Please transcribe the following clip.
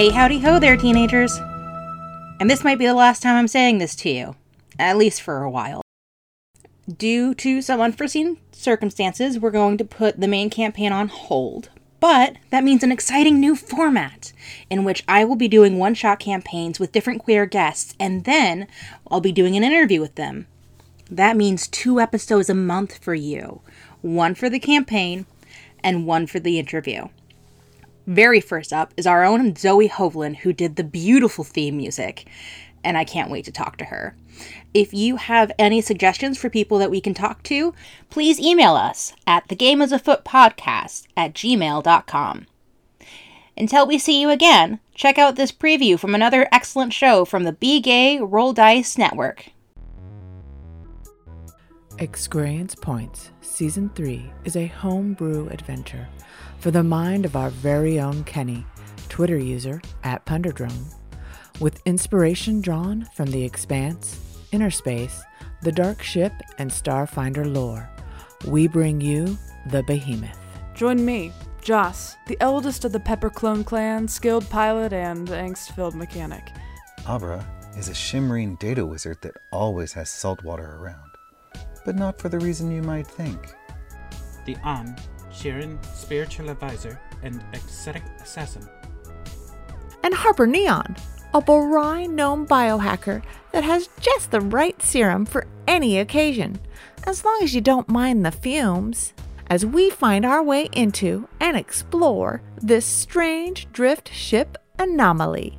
Hey, howdy ho there, teenagers. And this might be the last time I'm saying this to you, at least for a while. Due to some unforeseen circumstances, we're going to put the main campaign on hold. But that means an exciting new format in which I will be doing one shot campaigns with different queer guests, and then I'll be doing an interview with them. That means two episodes a month for you one for the campaign and one for the interview. Very first up is our own Zoe Hovland, who did the beautiful theme music, and I can't wait to talk to her. If you have any suggestions for people that we can talk to, please email us at thegameasafootpodcast at gmail.com. Until we see you again, check out this preview from another excellent show from the Be Gay Roll Dice Network. Exqueerience Points Season 3 is a homebrew adventure for the mind of our very own Kenny, Twitter user at Punderdrone, with inspiration drawn from The Expanse, Inner Space, The Dark Ship, and Starfinder lore. We bring you The Behemoth. Join me, Joss, the eldest of the Pepper Clone clan, skilled pilot and angst filled mechanic. Abra is a shimmering data wizard that always has salt water around, but not for the reason you might think. The An, Sharon, spiritual advisor, and ascetic assassin. And Harper Neon, a Borai gnome biohacker that has just the right serum for any occasion, as long as you don't mind the fumes. As we find our way into and explore this strange drift ship anomaly.